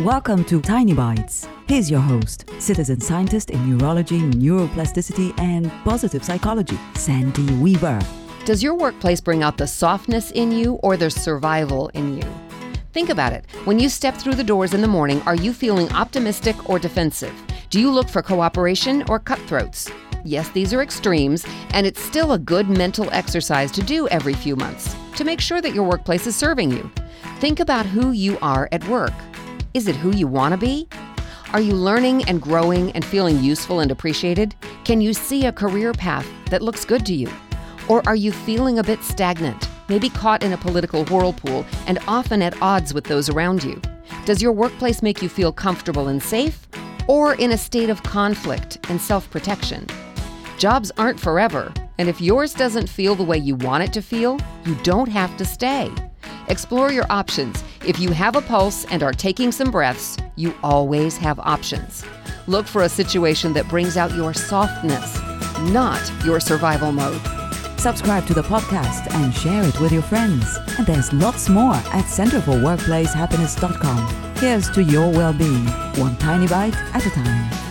Welcome to Tiny Bites. Here's your host, citizen scientist in neurology, neuroplasticity, and positive psychology, Sandy Weaver. Does your workplace bring out the softness in you or the survival in you? Think about it. When you step through the doors in the morning, are you feeling optimistic or defensive? Do you look for cooperation or cutthroats? Yes, these are extremes, and it's still a good mental exercise to do every few months to make sure that your workplace is serving you. Think about who you are at work. Is it who you want to be? Are you learning and growing and feeling useful and appreciated? Can you see a career path that looks good to you? Or are you feeling a bit stagnant, maybe caught in a political whirlpool and often at odds with those around you? Does your workplace make you feel comfortable and safe? Or in a state of conflict and self protection? Jobs aren't forever, and if yours doesn't feel the way you want it to feel, you don't have to stay. Explore your options. If you have a pulse and are taking some breaths, you always have options. Look for a situation that brings out your softness, not your survival mode. Subscribe to the podcast and share it with your friends. And there's lots more at centerforworkplacehappiness.com. Here's to your well being, one tiny bite at a time.